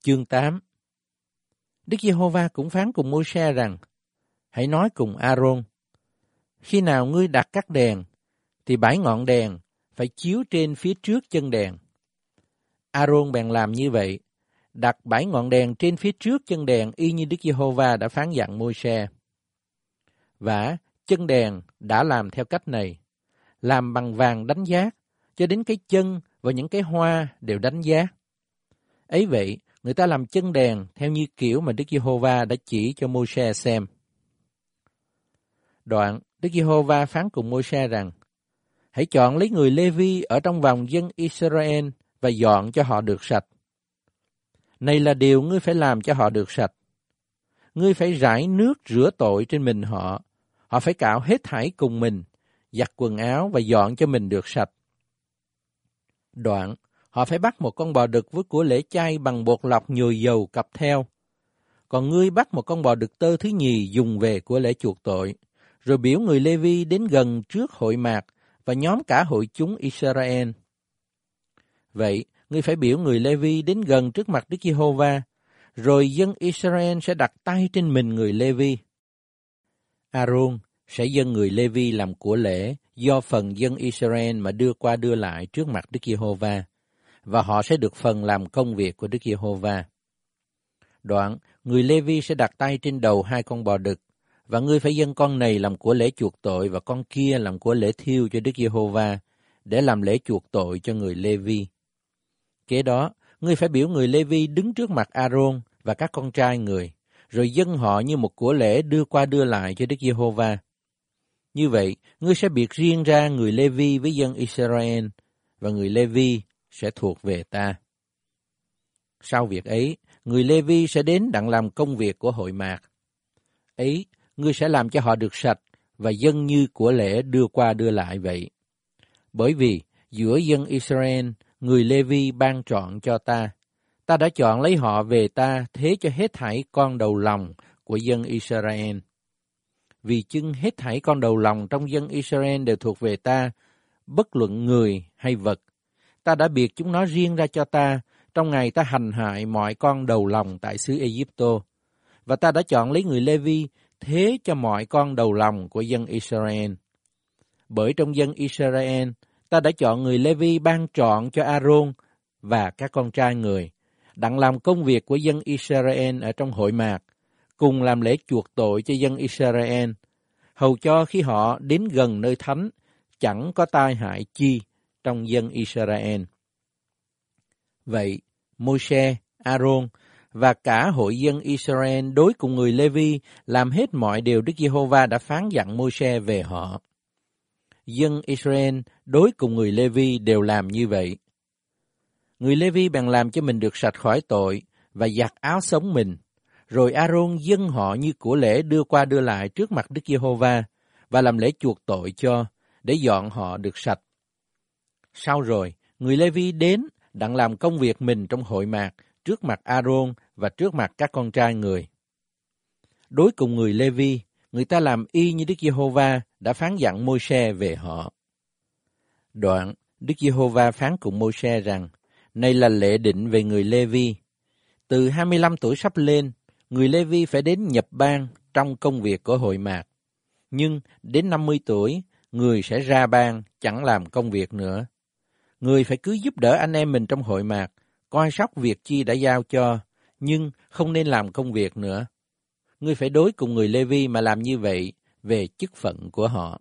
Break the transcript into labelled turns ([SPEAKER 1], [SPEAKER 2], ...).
[SPEAKER 1] Chương 8 Đức Giê-hô-va cũng phán cùng môi-se rằng, hãy nói cùng A-rôn, khi nào ngươi đặt các đèn, thì bãi ngọn đèn phải chiếu trên phía trước chân đèn. A-rôn bèn làm như vậy, đặt bãi ngọn đèn trên phía trước chân đèn y như Đức Giê-hô-va đã phán dặn môi-se. Và chân đèn đã làm theo cách này, làm bằng vàng đánh giá, cho đến cái chân và những cái hoa đều đánh giá. Ấy vậy, người ta làm chân đèn theo như kiểu mà Đức Giê-hô-va đã chỉ cho Môi-se xem. Đoạn, Đức Giê-hô-va phán cùng Môi-se rằng, Hãy chọn lấy người Lê-vi ở trong vòng dân Israel và dọn cho họ được sạch. Này là điều ngươi phải làm cho họ được sạch. Ngươi phải rải nước rửa tội trên mình họ. Họ phải cạo hết thảy cùng mình, giặt quần áo và dọn cho mình được sạch. Đoạn, họ phải bắt một con bò đực với của lễ chay bằng bột lọc nhồi dầu cặp theo. Còn ngươi bắt một con bò đực tơ thứ nhì dùng về của lễ chuộc tội, rồi biểu người Lê Vi đến gần trước hội mạc và nhóm cả hội chúng Israel. Vậy, ngươi phải biểu người Lê Vi đến gần trước mặt Đức Giê-hô-va, rồi dân Israel sẽ đặt tay trên mình người Lê Vi. Aaron sẽ dân người Lê Vi làm của lễ do phần dân Israel mà đưa qua đưa lại trước mặt Đức Giê-hô-va và họ sẽ được phần làm công việc của Đức Giê-hô-va. Đoạn, người Lê-vi sẽ đặt tay trên đầu hai con bò đực, và ngươi phải dâng con này làm của lễ chuộc tội và con kia làm của lễ thiêu cho Đức Giê-hô-va, để làm lễ chuộc tội cho người Lê-vi. Kế đó, ngươi phải biểu người Lê-vi đứng trước mặt A-rôn và các con trai người, rồi dâng họ như một của lễ đưa qua đưa lại cho Đức Giê-hô-va. Như vậy, ngươi sẽ biệt riêng ra người Lê-vi với dân Israel, và người Lê-vi sẽ thuộc về ta. Sau việc ấy, người Lê Vi sẽ đến đặng làm công việc của hội mạc. Ấy, ngươi sẽ làm cho họ được sạch và dân như của lễ đưa qua đưa lại vậy. Bởi vì giữa dân Israel, người Lê Vi ban chọn cho ta. Ta đã chọn lấy họ về ta thế cho hết thảy con đầu lòng của dân Israel. Vì chưng hết thảy con đầu lòng trong dân Israel đều thuộc về ta, bất luận người hay vật, ta đã biệt chúng nó riêng ra cho ta, trong ngày ta hành hại mọi con đầu lòng tại xứ Egypto. Và ta đã chọn lấy người Lê-vi thế cho mọi con đầu lòng của dân Israel. Bởi trong dân Israel, ta đã chọn người Lê-vi ban chọn cho Aaron và các con trai người, đặng làm công việc của dân Israel ở trong hội mạc, cùng làm lễ chuộc tội cho dân Israel, hầu cho khi họ đến gần nơi thánh, chẳng có tai hại chi trong dân Israel. Vậy, Môi-se, Aaron và cả hội dân Israel đối cùng người Lê-vi làm hết mọi điều Đức Giê-hô-va đã phán dặn Môi-se về họ. Dân Israel đối cùng người Lê-vi đều làm như vậy. Người Lê-vi bèn làm cho mình được sạch khỏi tội và giặt áo sống mình, rồi Aaron dâng họ như của lễ đưa qua đưa lại trước mặt Đức Giê-hô-va và làm lễ chuộc tội cho, để dọn họ được sạch. Sau rồi, người Lê-vi đến đặng làm công việc mình trong hội mạc trước mặt Aaron và trước mặt các con trai người. Đối cùng người Lê-vi, người ta làm y như Đức Giê-hô-va đã phán dặn Môi-se về họ. Đoạn, Đức Giê-hô-va phán cùng Môi-se rằng, này là lệ định về người Lê-vi. Từ 25 tuổi sắp lên, người Lê-vi phải đến nhập bang trong công việc của hội mạc. Nhưng đến 50 tuổi, người sẽ ra bang chẳng làm công việc nữa. Người phải cứ giúp đỡ anh em mình trong hội mạc, coi sóc việc chi đã giao cho, nhưng không nên làm công việc nữa. Ngươi phải đối cùng người Lê Vi mà làm như vậy về chức phận của họ.